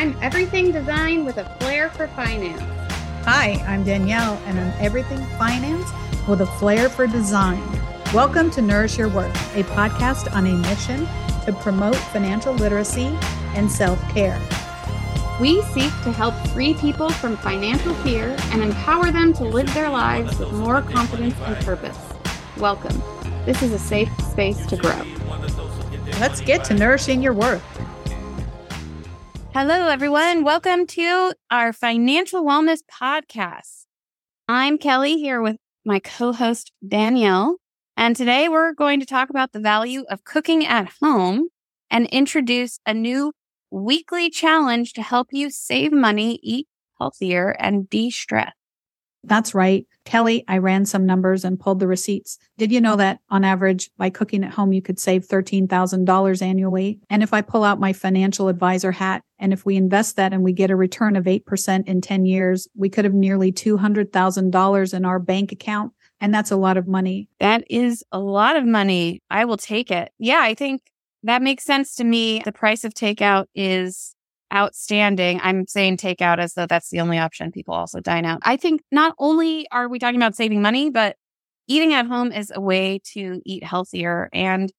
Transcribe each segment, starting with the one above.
I'm everything design with a flair for finance. Hi, I'm Daniele, and I'm everything finance with a flair for design. Welcome to Nourish Your Worth, a podcast on a mission to promote financial literacy and self care. We seek to help free people from financial fear and empower them to live their lives with more confidence and purpose. Welcome. This is a safe space to grow. Let's get to nourishing your worth. Hello, everyone. Welcome to our financial wellness podcast. I'm Kelli here with my co host, Daniele. And today we're going to talk about the value of cooking at home and introduce a new weekly challenge to help you save money, eat healthier, and de stress. That's right. Kelli, I ran some numbers and pulled the receipts. Did you know that on average, by cooking at home, you could save $13,000 annually? And if I pull out my financial advisor hat, and if we invest that and we get a return of 8% in 10 years, we could have nearly $200,000 in our bank account. And that's a lot of money. That is a lot of money. I will take it. Yeah, I think that makes sense to me. The price of takeout is outstanding. I'm saying takeout as though that's the only option. People also dine out. I think not only are we talking about saving money, but eating at home is a way to eat healthier. And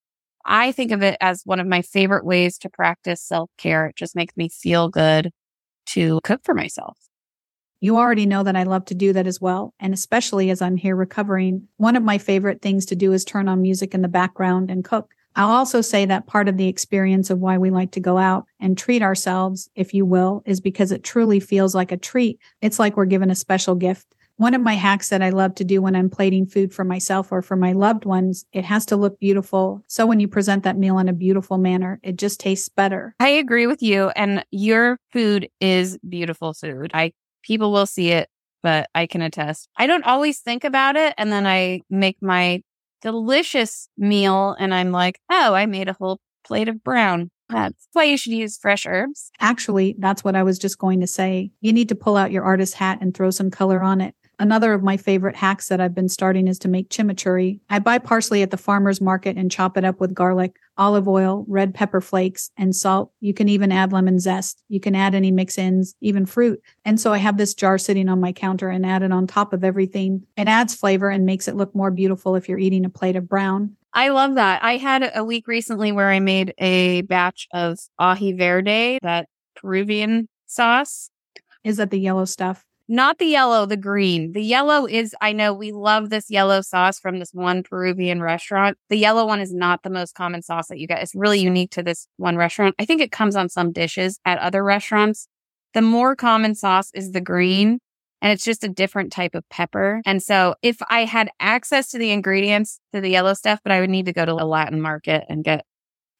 I think of it as one of my favorite ways to practice self care. It just makes me feel good to cook for myself. You already know that I love to do that as well. And especially as I'm here recovering, one of my favorite things to do is turn on music in the background and cook. I'll also say that part of the experience of why we like to go out and treat ourselves, if you will, is because it truly feels like a treat. It's like we're given a special gift. One of my hacks that I love to do when I'm plating food for myself or for my loved ones, it has to look beautiful. So when you present that meal in a beautiful manner, it just tastes better. I agree with you. And your food is beautiful food. I people will see it, but I can attest. I don't always think about it. And then I make my delicious meal and I'm like, oh, I made a whole plate of brown. Uh, that's why you should use fresh herbs. Actually, that's what I was just going to say. You need to pull out your artist hat and throw some color on it. Another of my favorite hacks that I've been starting is to make chimichurri. I buy parsley at the farmer's market and chop it up with garlic, olive oil, red pepper flakes, and salt. You can even add lemon zest. You can add any mix ins, even fruit. And so I have this jar sitting on my counter and add it on top of everything. It adds flavor and makes it look more beautiful if you're eating a plate of brown. I love that. I had a week recently where I made a batch of ají verde, that Peruvian sauce. Is that the yellow stuff? Not the yellow, the green. The yellow is, I know we love this yellow sauce from this one Peruvian restaurant. The yellow one is not the most common sauce that you get. It's really unique to this one restaurant. I think it comes on some dishes at other restaurants. The more common sauce is the green and it's just a different type of pepper. And so if I had access to the ingredients to the yellow stuff, but I would need to go to a Latin market and get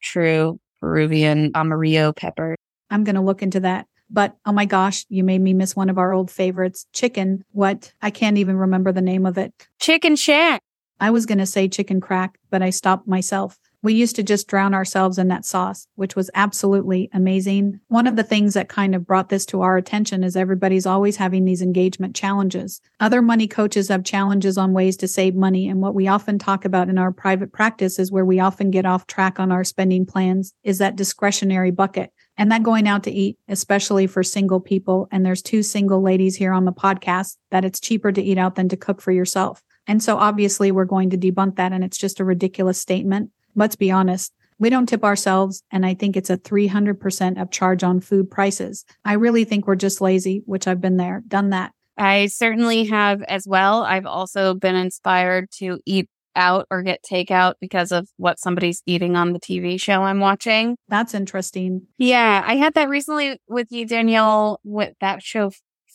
true Peruvian amarillo pepper. I'm going to look into that. But oh my gosh, you made me miss one of our old favorites, chicken. What? I can't even remember the name of it. Chicken shack. I was going to say chicken crack, but I stopped myself. We used to just drown ourselves in that sauce, which was absolutely amazing. One of the things that kind of brought this to our attention is everybody's always having these engagement challenges. Other money coaches have challenges on ways to save money. And what we often talk about in our private practice is where we often get off track on our spending plans is that discretionary bucket. And that going out to eat, especially for single people. And there's two single ladies here on the podcast that it's cheaper to eat out than to cook for yourself. And so obviously we're going to debunk that. And it's just a ridiculous statement. Let's be honest. We don't tip ourselves. And I think it's a 300% upcharge on food prices. I really think we're just lazy, which I've been there, done that. I certainly have as well. I've also been inspired to eat out or get takeout because of what somebody's eating on the TV show I'm watching. That's interesting. Yeah, I had that recently with you, Daniele, with that show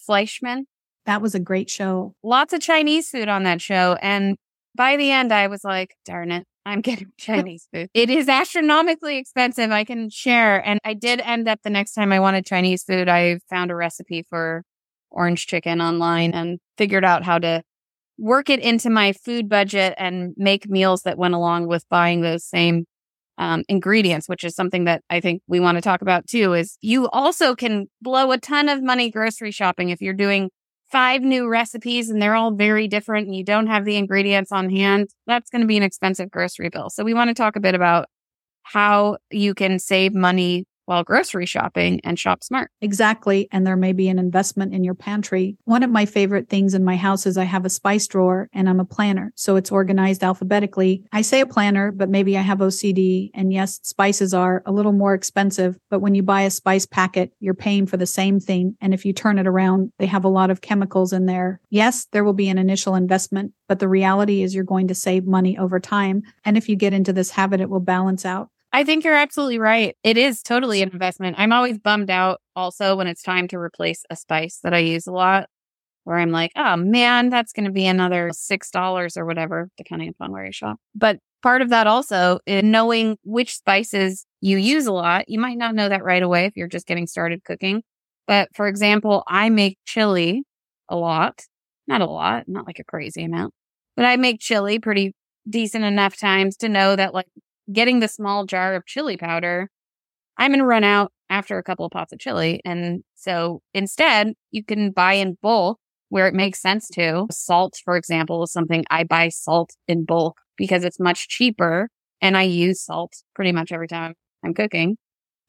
Fleishman. That was a great show. Lots of Chinese food on that show. And by the end, I was like, darn it, I'm getting Chinese food. It is astronomically expensive. I can share. And I did end up the next time I wanted Chinese food, I found a recipe for orange chicken online and figured out how to work it into my food budget and make meals that went along with buying those same um, ingredients, which is something that I think we want to talk about too. Is you also can blow a ton of money grocery shopping if you're doing five new recipes and they're all very different and you don't have the ingredients on hand. That's going to be an expensive grocery bill. So we want to talk a bit about how you can save money while grocery shopping and shop smart. Exactly. And there may be an investment in your pantry. One of my favorite things in my house is I have a spice drawer and I'm a planner. So it's organized alphabetically. I say a planner, but maybe I have OCD. And yes, spices are a little more expensive. But when you buy a spice packet, you're paying for the same thing. And if you turn it around, they have a lot of chemicals in there. Yes, there will be an initial investment, but the reality is you're going to save money over time. And if you get into this habit, it will balance out. I think you're absolutely right. It is totally an investment. I'm always bummed out also when it's time to replace a spice that I use a lot, where I'm like, oh man, that's going to be another $6 or whatever, depending upon where you shop. But part of that also is knowing which spices you use a lot. You might not know that right away if you're just getting started cooking. But for example, I make chili a lot, not a lot, not like a crazy amount, but I make chili pretty decent enough times to know that like getting the small jar of chili powder, I'm going to run out after a couple of pots of chili. And so instead, you can buy in bulk where it makes sense to. Salt, for example, is something I buy salt in bulk because it's much cheaper. And I use salt pretty much every time I'm cooking.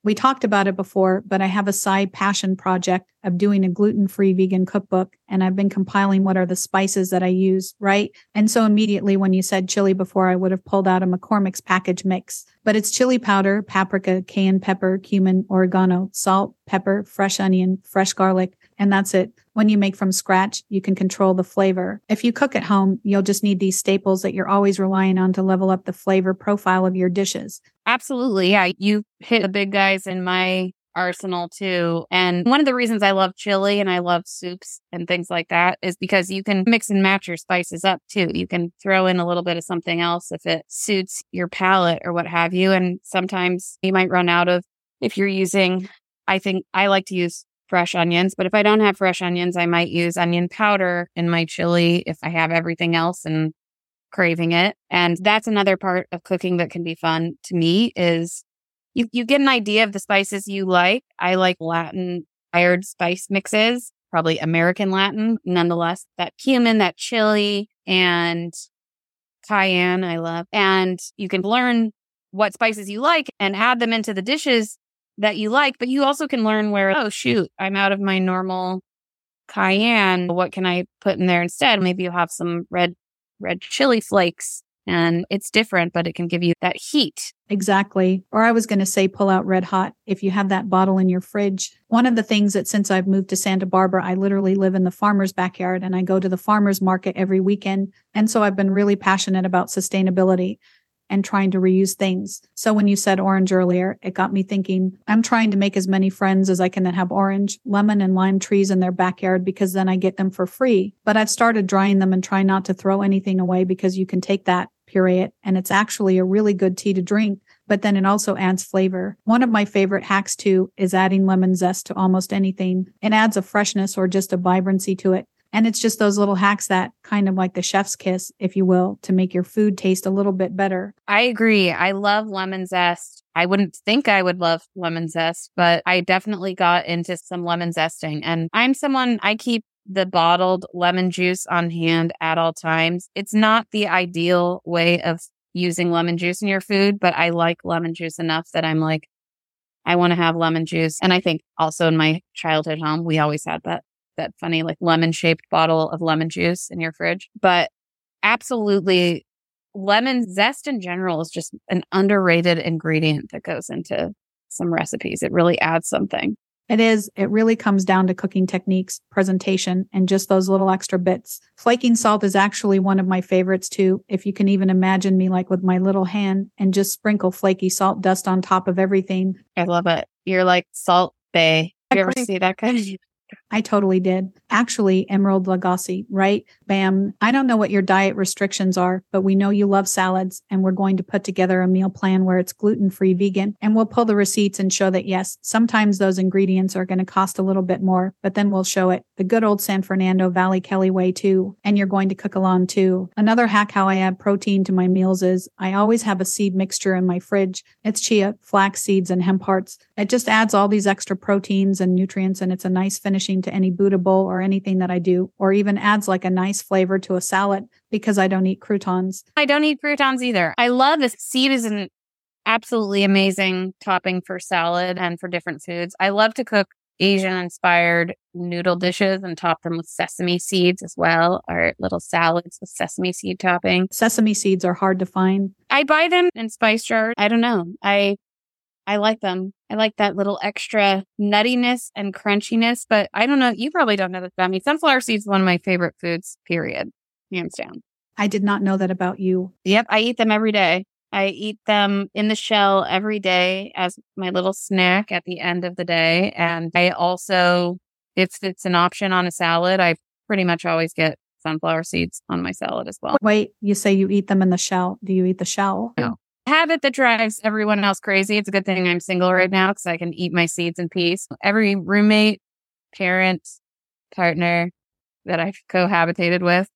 We talked about it before, but I have a side passion project of doing a gluten free vegan cookbook. And I've been compiling what are the spices that I use, right? And so immediately when you said chili before, I would have pulled out a McCormick's package mix, but it's chili powder, paprika, cayenne pepper, cumin, oregano, salt, pepper, fresh onion, fresh garlic, and that's it. When you make from scratch, you can control the flavor. If you cook at home, you'll just need these staples that you're always relying on to level up the flavor profile of your dishes. Absolutely. Yeah. You hit the big guys in my arsenal too. And one of the reasons I love chili and I love soups and things like that is because you can mix and match your spices up too. You can throw in a little bit of something else if it suits your palate or what have you. And sometimes you might run out of, if you're using, I think I like to use fresh onions. But if I don't have fresh onions, I might use onion powder in my chili if I have everything else and craving it. And that's another part of cooking that can be fun to me is you, you get an idea of the spices you like. I like Latin fired spice mixes, probably American Latin. Nonetheless, that cumin, that chili and cayenne, I love. And you can learn what spices you like and add them into the dishes that you like, but you also can learn where, oh, shoot, I'm out of my normal cayenne. What can I put in there instead? Maybe you'll have some red, red chili flakes and it's different, but it can give you that heat. Exactly. Or I was going to say, pull out red hot if you have that bottle in your fridge. One of the things that since I've moved to Santa Barbara, I literally live in the farmer's backyard and I go to the farmer's market every weekend. And so I've been really passionate about sustainability and trying to reuse things. So when you said orange earlier, it got me thinking, I'm trying to make as many friends as I can that have orange, lemon, and lime trees in their backyard because then I get them for free. But I've started drying them and try not to throw anything away because you can take that, puree it, and it's actually a really good tea to drink. But then it also adds flavor. One of my favorite hacks too is adding lemon zest to almost anything. It adds a freshness or just a vibrancy to it. And it's just those little hacks that kind of like the chef's kiss, if you will, to make your food taste a little bit better. I agree. I love lemon zest. I wouldn't think I would love lemon zest, but I definitely got into some lemon zesting. And I'm someone, I keep the bottled lemon juice on hand at all times. It's not the ideal way of using lemon juice in your food, but I like lemon juice enough that I'm like, I want to have lemon juice. And I think also in my childhood home, we always had that that funny like lemon shaped bottle of lemon juice in your fridge. But absolutely lemon zest in general is just an underrated ingredient that goes into some recipes. It really adds something. It is. It really comes down to cooking techniques, presentation, and just those little extra bits. Flaking salt is actually one of my favorites too. If you can even imagine me like with my little hand and just sprinkle flaky salt dust on top of everything. I love it. You're like Salt Bae. Have you ever see that kind of I totally did. Actually, Emeril Lagasse, right? Bam. I don't know what your diet restrictions are, but we know you love salads and we're going to put together a meal plan where it's gluten free vegan and we'll pull the receipts and show that yes, sometimes those ingredients are going to cost a little bit more, but then we'll show it the good old San Fernando Valley Kelli way too. And you're going to cook along too. Another hack how I add protein to my meals is I always have a seed mixture in my fridge. It's chia, flax seeds, and hemp hearts. It just adds all these extra proteins and nutrients and it's a nice finishing to any Buddha bowl or anything that I do, or even adds like a nice flavor to a salad because I don't eat croutons. I don't eat croutons either. I love this seed is an absolutely amazing topping for salad and for different foods. I love to cook Asian inspired noodle dishes and top them with sesame seeds as well, or little salads with sesame seed topping. Sesame seeds are hard to find. I buy them in spice jars. I don't know. I I like them. I like that little extra nuttiness and crunchiness, but I don't know. You probably don't know this about me. Sunflower seeds one of my favorite foods, period. Hands down. I did not know that about you. Yep. I eat them every day. I eat them in the shell every day as my little snack at the end of the day. And I also, if it's an option on a salad, I pretty much always get sunflower seeds on my salad as well. Wait, you say you eat them in the shell. Do you eat the shell? No habit that drives everyone else crazy. It's a good thing I'm single right now because I can eat my seeds in peace. Every roommate, parent, partner that I've cohabitated with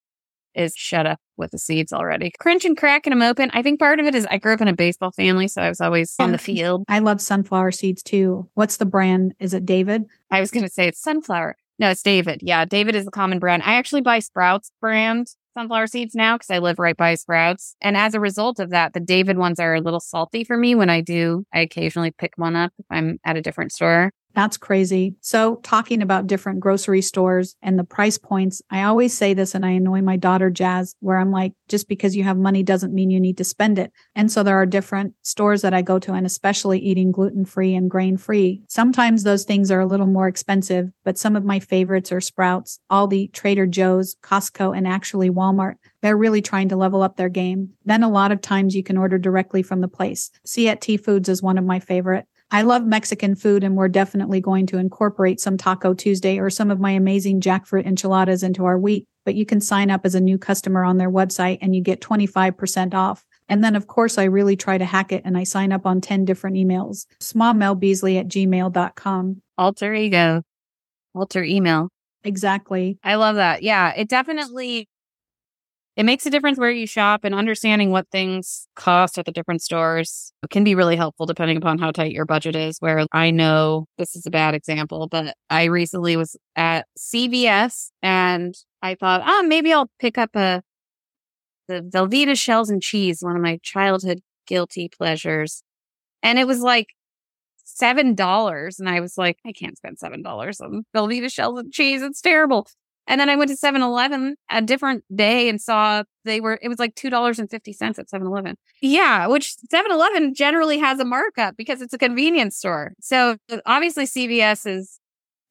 is shut up with the seeds already. Crunch and cracking them open. I think part of it is I grew up in a baseball family, so I was always on the field. I love sunflower seeds too. What's the brand? Is it David? I was going to say it's sunflower. No, it's David. Yeah, David is a common brand. I actually buy Sprouts brand sunflower seeds now because I live right by Sprouts. And as a result of that, the David ones are a little salty for me when I do. I occasionally pick one up if I'm at a different store. That's crazy. So, talking about different grocery stores and the price points, I always say this and I annoy my daughter Jazz, where I'm like, just because you have money doesn't mean you need to spend it. And so, there are different stores that I go to, and especially eating gluten free and grain free. Sometimes those things are a little more expensive, but some of my favorites are Sprouts, Aldi, Trader Joe's, Costco, and actually Walmart. They're really trying to level up their game. Then a lot of times you can order directly from the place. C&T Foods is one of my favorite. I love Mexican food and we're definitely going to incorporate some Taco Tuesday or some of my amazing jackfruit enchiladas into our week. But you can sign up as a new customer on their website and you get 25% off. And then, of course, I really try to hack it and I sign up on 10 different emails. Smallmelbeasley at gmail.com. Alter ego, alter email. Exactly. I love that. Yeah, it definitely it makes a difference where you shop and understanding what things cost at the different stores can be really helpful depending upon how tight your budget is. Where I know this is a bad example, but I recently was at CVS and I thought, oh, maybe I'll pick up a the Velveeta shells and cheese, one of my childhood guilty pleasures. And it was like seven dollars. And I was like, I can't spend seven dollars on Velveeta shells and cheese. It's terrible. And then I went to 7 Eleven a different day and saw they were, it was like $2.50 at 7 Eleven. Yeah, which 7 Eleven generally has a markup because it's a convenience store. So uh, obviously CVS is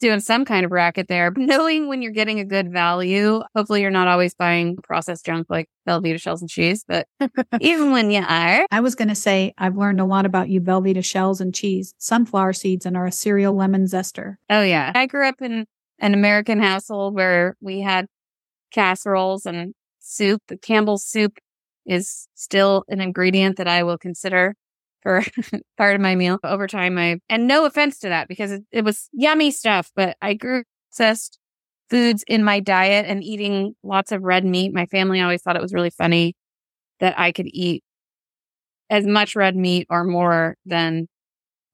doing some kind of racket there. But knowing when you're getting a good value, hopefully you're not always buying processed junk like Velveeta shells and cheese, but even when you are. I was going to say, I've learned a lot about you Velveeta shells and cheese, sunflower seeds, and are a serial lemon zester. Oh, yeah. I grew up in an American household where we had casseroles and soup. The Campbell's soup is still an ingredient that I will consider for part of my meal over time. I, and no offense to that because it, it was yummy stuff, but I grew obsessed foods in my diet and eating lots of red meat. My family always thought it was really funny that I could eat as much red meat or more than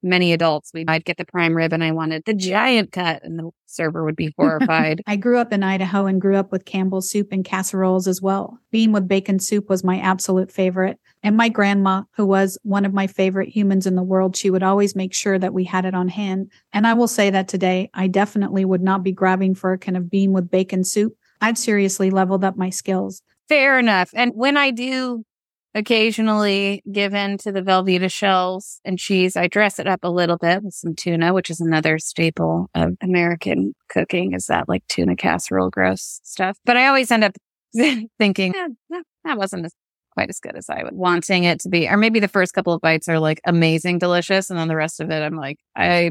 many adults. We might get the prime rib and I wanted the giant cut and the server would be horrified. I grew up in Idaho and grew up with Campbell's soup and casseroles as well. Bean with bacon soup was my absolute favorite. And my grandma, who was one of my favorite humans in the world, she would always make sure that we had it on hand. And I will say that today, I definitely would not be grabbing for a can of bean with bacon soup. I've seriously leveled up my skills. Fair enough. And when I do occasionally give in to the Velveeta shells and cheese. I dress it up a little bit with some tuna, which is another staple of American cooking is that like tuna casserole gross stuff. But I always end up thinking eh, that wasn't as, quite as good as I would wanting it to be. Or maybe the first couple of bites are like amazing, delicious. And then the rest of it, I'm like, I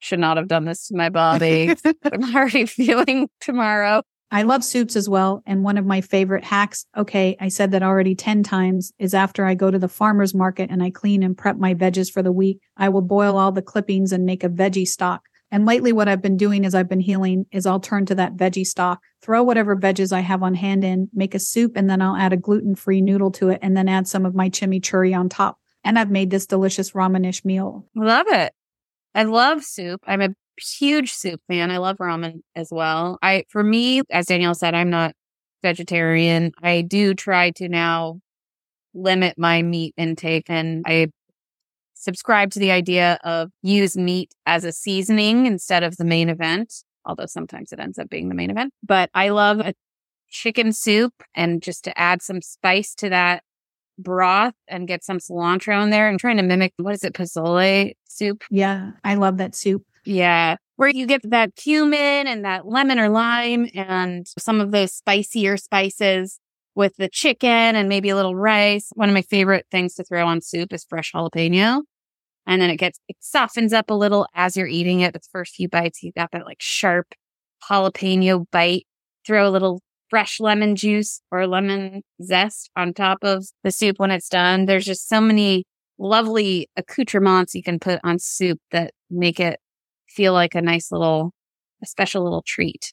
should not have done this to my body. I'm already feeling tomorrow. I love soups as well. And one of my favorite hacks, okay, I said that already 10 times, is after I go to the farmer's market and I clean and prep my veggies for the week, I will boil all the clippings and make a veggie stock. And lately, what I've been doing as I've been healing is I'll turn to that veggie stock, throw whatever veggies I have on hand in, make a soup, and then I'll add a gluten free noodle to it and then add some of my chimichurri on top. And I've made this delicious ramenish meal. Love it. I love soup. I'm a huge soup fan. I love ramen as well. I, for me, as Daniele said, I'm not vegetarian. I do try to now limit my meat intake and I subscribe to the idea of use meat as a seasoning instead of the main event, although sometimes it ends up being the main event. But I love a chicken soup and just to add some spice to that broth and get some cilantro in there. I'm trying to mimic what is it, pozole soup? Yeah, I love that soup. Yeah. Where you get that cumin and that lemon or lime and some of those spicier spices with the chicken and maybe a little rice. One of my favorite things to throw on soup is fresh jalapeno. And then it gets, it softens up a little as you're eating it. The first few bites, you got that like sharp jalapeno bite. Throw a little fresh lemon juice or lemon zest on top of the soup when it's done. There's just so many lovely accoutrements you can put on soup that make it feel like a nice little, a special little treat.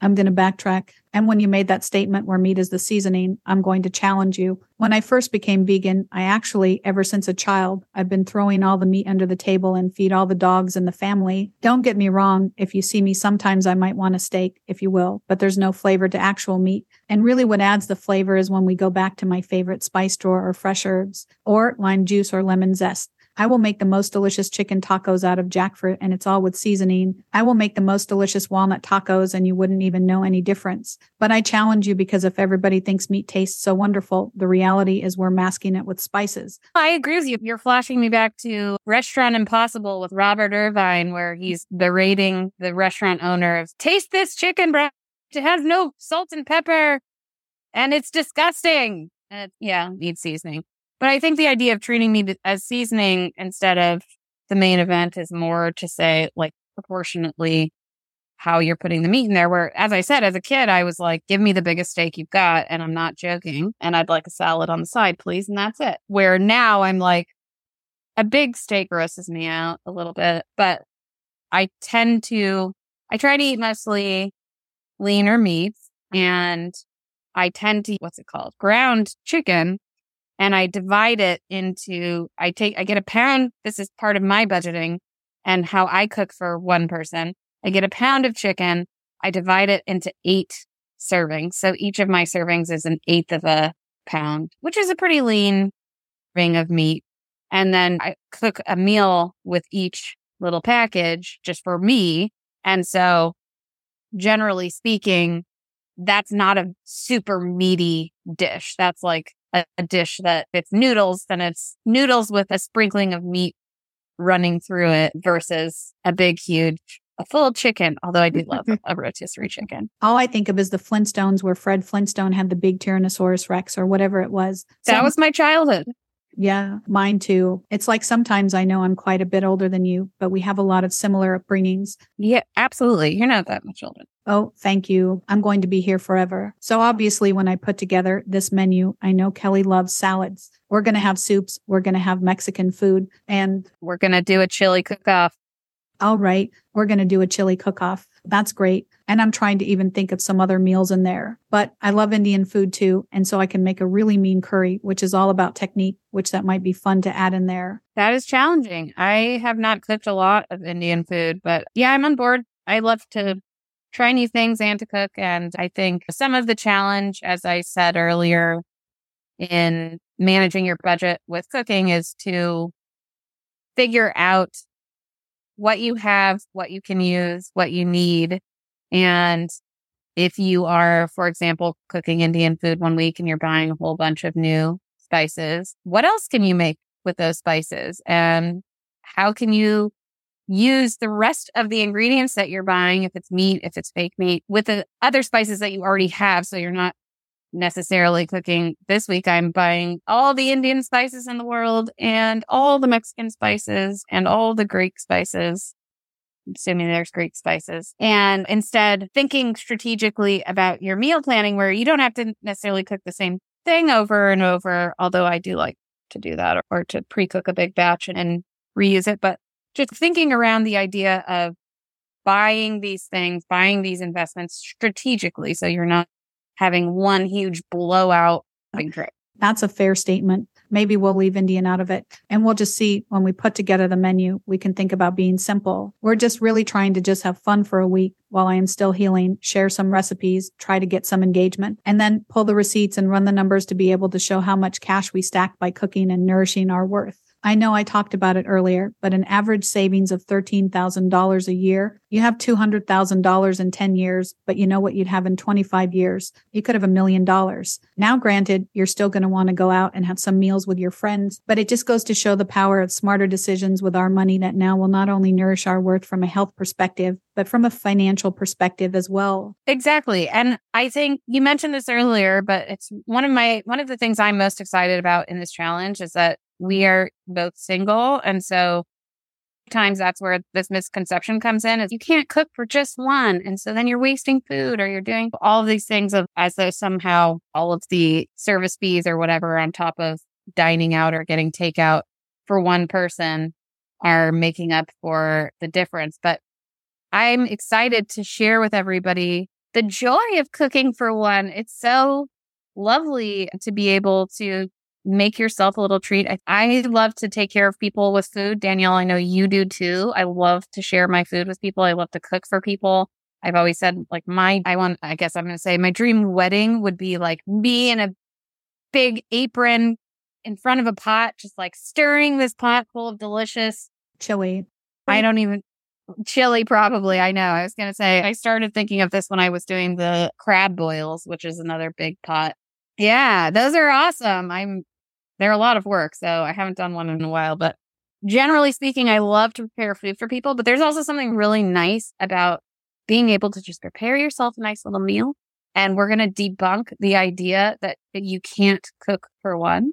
I'm going to backtrack. And when you made that statement where meat is the seasoning, I'm going to challenge you. When I first became vegan, I actually, ever since a child, I've been throwing all the meat under the table and feed all the dogs in the family. Don't get me wrong. If you see me, sometimes I might want a steak, if you will, but there's no flavor to actual meat. And really what adds the flavor is when we go back to my favorite spice drawer or fresh herbs or lime juice or lemon zest. I will make the most delicious chicken tacos out of jackfruit and it's all with seasoning. I will make the most delicious walnut tacos and you wouldn't even know any difference. But I challenge you because if everybody thinks meat tastes so wonderful, the reality is we're masking it with spices. I agree with you. You're flashing me back to Restaurant Impossible with Robert Irvine, where he's berating the restaurant owner of taste this chicken breast. It has no salt and pepper and it's disgusting. And yeah, needs seasoning. But I think the idea of treating meat as seasoning instead of the main event is more to say like proportionately how you're putting the meat in there. Where, as I said, as a kid, I was like, give me the biggest steak you've got. And I'm not joking. And I'd like a salad on the side, please. And that's it. Where now I'm like, a big steak grosses me out a little bit, but I tend to, I try to eat mostly leaner meats and I tend to, what's it called? Ground chicken and I divide it into, I take, I get a pound. This is part of my budgeting and how I cook for one person. I get a pound of chicken. I divide it into eight servings. So each of my servings is an eighth of a pound, which is a pretty lean ring of meat. And then I cook a meal with each little package just for me. And so generally speaking, that's not a super meaty dish. That's like a, a dish that it's noodles, then it's noodles with a sprinkling of meat running through it versus a big, huge, a full chicken. Although I do love a rotisserie chicken. All I think of is the Flintstones where Fred Flintstone had the big Tyrannosaurus Rex or whatever it was. That was my childhood. Yeah, mine too. It's like sometimes I know I'm quite a bit older than you, but we have a lot of similar upbringings. Yeah, absolutely. You're not that much older. Oh, thank you. I'm going to be here forever. So obviously, when I put together this menu, I know Kelli loves salads. We're going to have soups. We're going to have Mexican food and we're going to do a chili cook off. All right. We're going to do a chili cook off. That's great. And I'm trying to even think of some other meals in there. But I love Indian food too. And so I can make a really mean curry, which is all about technique, which that might be fun to add in there. That is challenging. I have not cooked a lot of Indian food, but yeah, I'm on board. I love to try new things and to cook. And I think some of the challenge, as I said earlier, in managing your budget with cooking is to figure out what you have, what you can use, what you need. And if you are, for example, cooking Indian food one week and you're buying a whole bunch of new spices, what else can you make with those spices? And how can you use the rest of the ingredients that you're buying, if it's meat, if it's fake meat, with the other spices that you already have. So you're not necessarily cooking this week. I'm buying all the Indian spices in the world and all the Mexican spices and all the Greek spices. assuming there's Greek spices and instead thinking strategically about your meal planning where you don't have to necessarily cook the same thing over and over. Although I do like to do that or, or to pre-cook a big batch and, and reuse it, but just thinking around the idea of buying these things, buying these investments strategically. So you're not having one huge blowout trip. That's a fair statement. Maybe we'll leave Indian out of it and we'll just see when we put together the menu, we can think about being simple. We're just really trying to just have fun for a week while I am still healing, share some recipes, try to get some engagement, and then pull the receipts and run the numbers to be able to show how much cash we stack by cooking and nourishing our worth. I know I talked about it earlier, but an average savings of $13,000 a year, you have $200,000 in 10 years, but you know what you'd have in 25 years? You could have a million dollars. Now, granted, you're still going to want to go out and have some meals with your friends, but it just goes to show the power of smarter decisions with our money that now will not only nourish our worth from a health perspective, but from a financial perspective as well. Exactly. And I think you mentioned this earlier, but it's one of my, one of the things I'm most excited about in this challenge is that we are both single. And so times that's where this misconception comes in is you can't cook for just one. And so then you're wasting food or you're doing all of these things of as though somehow all of the service fees or whatever on top of dining out or getting takeout for one person are making up for the difference. But I'm excited to share with everybody the joy of cooking for one. It's so lovely to be able to make yourself a little treat. I, I, love to take care of people with food. Daniele, I know you do too. I love to share my food with people. I love to cook for people. I've always said like my, I want, I guess I'm going to say my dream wedding would be like me in a big apron in front of a pot, just like stirring this pot full of delicious chili. I don't even, chili probably. I know. I was going to say, I started thinking of this when I was doing the crab boils, which is another big pot. Yeah, those are awesome. I'm they're a lot of work, so I haven't done one in a while. But generally speaking, I love to prepare food for people. But there's also something really nice about being able to just prepare yourself a nice little meal. And we're going to debunk the idea that, that you can't cook for one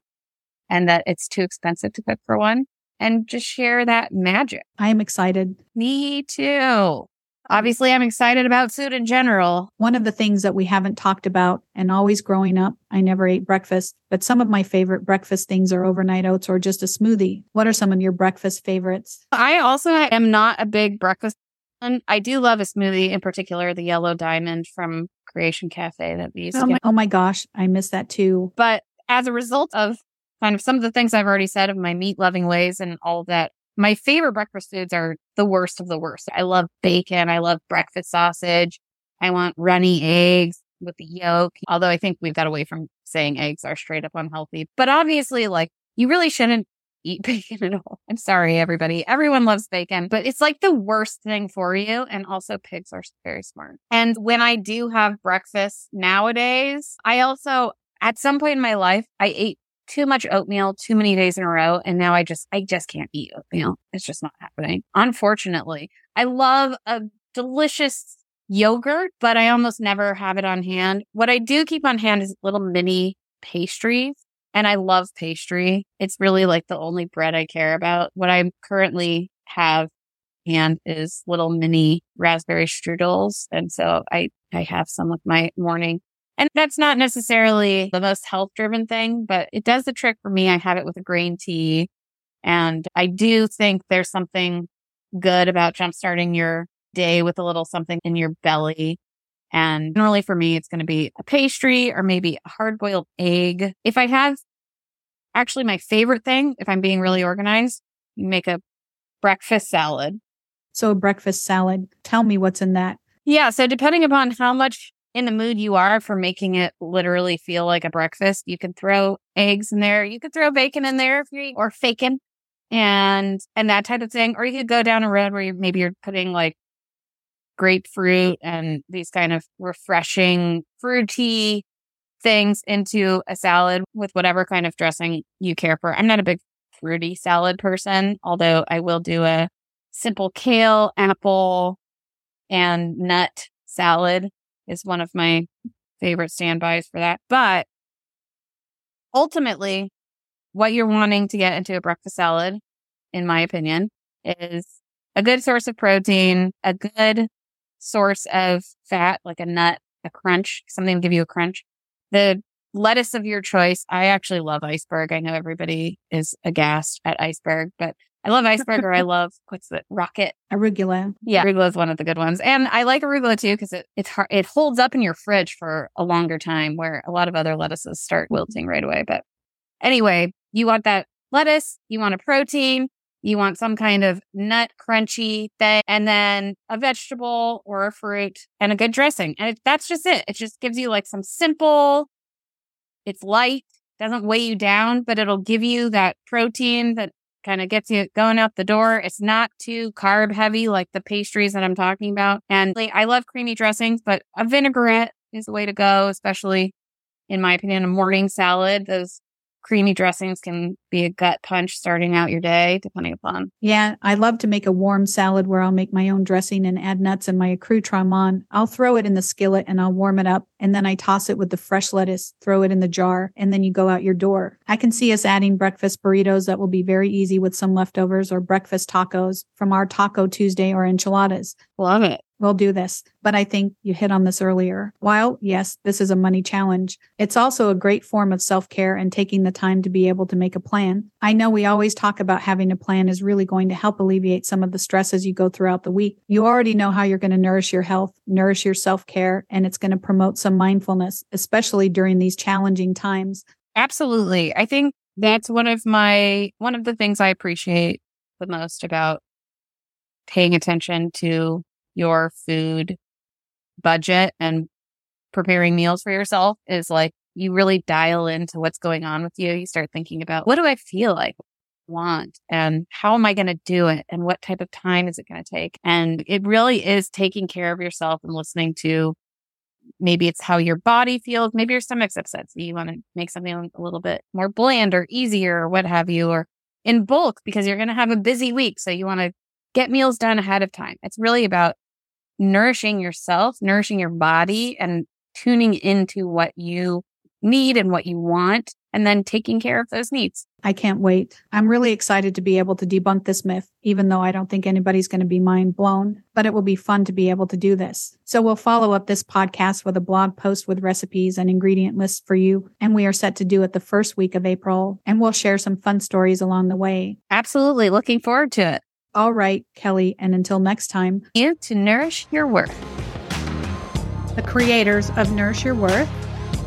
and that it's too expensive to cook for one and just share that magic. I am excited. Me too. Obviously, I'm excited about food in general. One of the things that we haven't talked about, and always growing up, I never ate breakfast, but some of my favorite breakfast things are overnight oats or just a smoothie. What are some of your breakfast favorites? I also am not a big breakfast. And I do love a smoothie, in particular, the yellow diamond from Creation Cafe that we used oh to my, get. oh my gosh, I miss that too. But as a result of kind of some of the things I've already said of my meat loving ways and all that, my favorite breakfast foods are the worst of the worst. I love bacon. I love breakfast sausage. I want runny eggs with the yolk. Although I think we've got away from saying eggs are straight up unhealthy. But obviously, like, you really shouldn't eat bacon at all. I'm sorry, everybody. Everyone loves bacon, but it's like the worst thing for you. And also, pigs are very smart. And when I do have breakfast nowadays, I also, at some point in my life, I ate too much oatmeal too many days in a row. And now I just, I just can't eat oatmeal. It's just not happening. Unfortunately, I love a delicious yogurt, but I almost never have it on hand. What I do keep on hand is little mini pastries. And I love pastry. It's really like the only bread I care about. What I currently have and is little mini raspberry strudels. And so I, I have some with my morning and that's not necessarily the most health driven thing, but it does the trick for me. I have it with a green tea. And I do think there's something good about jumpstarting your day with a little something in your belly. And generally for me, it's going to be a pastry or maybe a hard boiled egg. If I have actually my favorite thing, if I'm being really organized, you make a breakfast salad. So a breakfast salad. Tell me what's in that. Yeah. So depending upon how much in the mood you are for making it literally feel like a breakfast. You can throw eggs in there. You could throw bacon in there if you or faking and and that type of thing. Or you could go down a road where you maybe you're putting like grapefruit and these kind of refreshing fruity things into a salad with whatever kind of dressing you care for. I'm not a big fruity salad person, although I will do a simple kale, apple, and nut salad is one of my favorite standbys for that. But ultimately, what you're wanting to get into a breakfast salad, in my opinion, is a good source of protein, a good source of fat, like a nut, a crunch, something to give you a crunch. The lettuce of your choice. I actually love iceberg. I know everybody is aghast at iceberg, but I love iceberg or I love what's the rocket arugula. Yeah, arugula is one of the good ones, and I like arugula too because it it's hard, it holds up in your fridge for a longer time, where a lot of other lettuces start wilting right away. But anyway, you want that lettuce, you want a protein, you want some kind of nut crunchy thing, and then a vegetable or a fruit and a good dressing, and it, that's just it. It just gives you like some simple. It's light, doesn't weigh you down, but it'll give you that protein that kind of gets you going out the door. It's not too carb heavy like the pastries that I'm talking about. And I love creamy dressings, but a vinaigrette is the way to go, especially in my opinion, a morning salad. Those creamy dressings can be a gut punch starting out your day, depending upon. Yeah, I love to make a warm salad where I'll make my own dressing and add nuts and my accoutrement on. I'll throw it in the skillet and I'll warm it up. And then I toss it with the fresh lettuce, throw it in the jar, and then you go out your door. I can see us adding breakfast burritos that will be very easy with some leftovers or breakfast tacos from our Taco Tuesday or enchiladas. Love it we'll do this. But I think you hit on this earlier. While, yes, this is a money challenge, it's also a great form of self care and taking the time to be able to make a plan. I know we always talk about having a plan is really going to help alleviate some of the stress as you go throughout the week. You already know how you're going to nourish your health, nourish your self care, and it's going to promote some mindfulness, especially during these challenging times. Absolutely. I think that's one of my, one of the things I appreciate the most about paying attention to your food budget and preparing meals for yourself is like you really dial into what's going on with you. You start thinking about what do I feel like want and how am I going to do it and what type of time is it going to take? And it really is taking care of yourself and listening to maybe it's how your body feels. Maybe your stomach's upset. So you want to make something a little bit more bland or easier or what have you, or in bulk because you're going to have a busy week. So you want to get meals done ahead of time. It's really about nourishing yourself, nourishing your body and tuning into what you need and what you want and then taking care of those needs. I can't wait. I'm really excited to be able to debunk this myth, even though I don't think anybody's going to be mind blown, but it will be fun to be able to do this. So we'll follow up this podcast with a blog post with recipes and ingredient lists for you. And we are set to do it the first week of April, and we'll share some fun stories along the way. Absolutely. Looking forward to it. All right, Kelli, and until next time, you to nourish your worth. The creators of Nourish Your Worth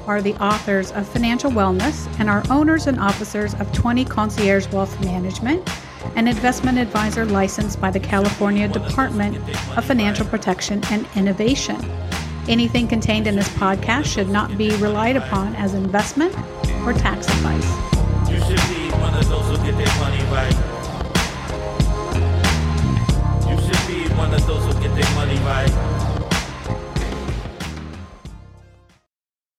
are the authors of Financial Wellness and are owners and officers of 20 Concierge Wealth Management, an investment advisor licensed by the California Department of Financial Protection and Innovation. Anything contained in this podcast should not be relied upon as investment or tax advice. One of those who get their money right.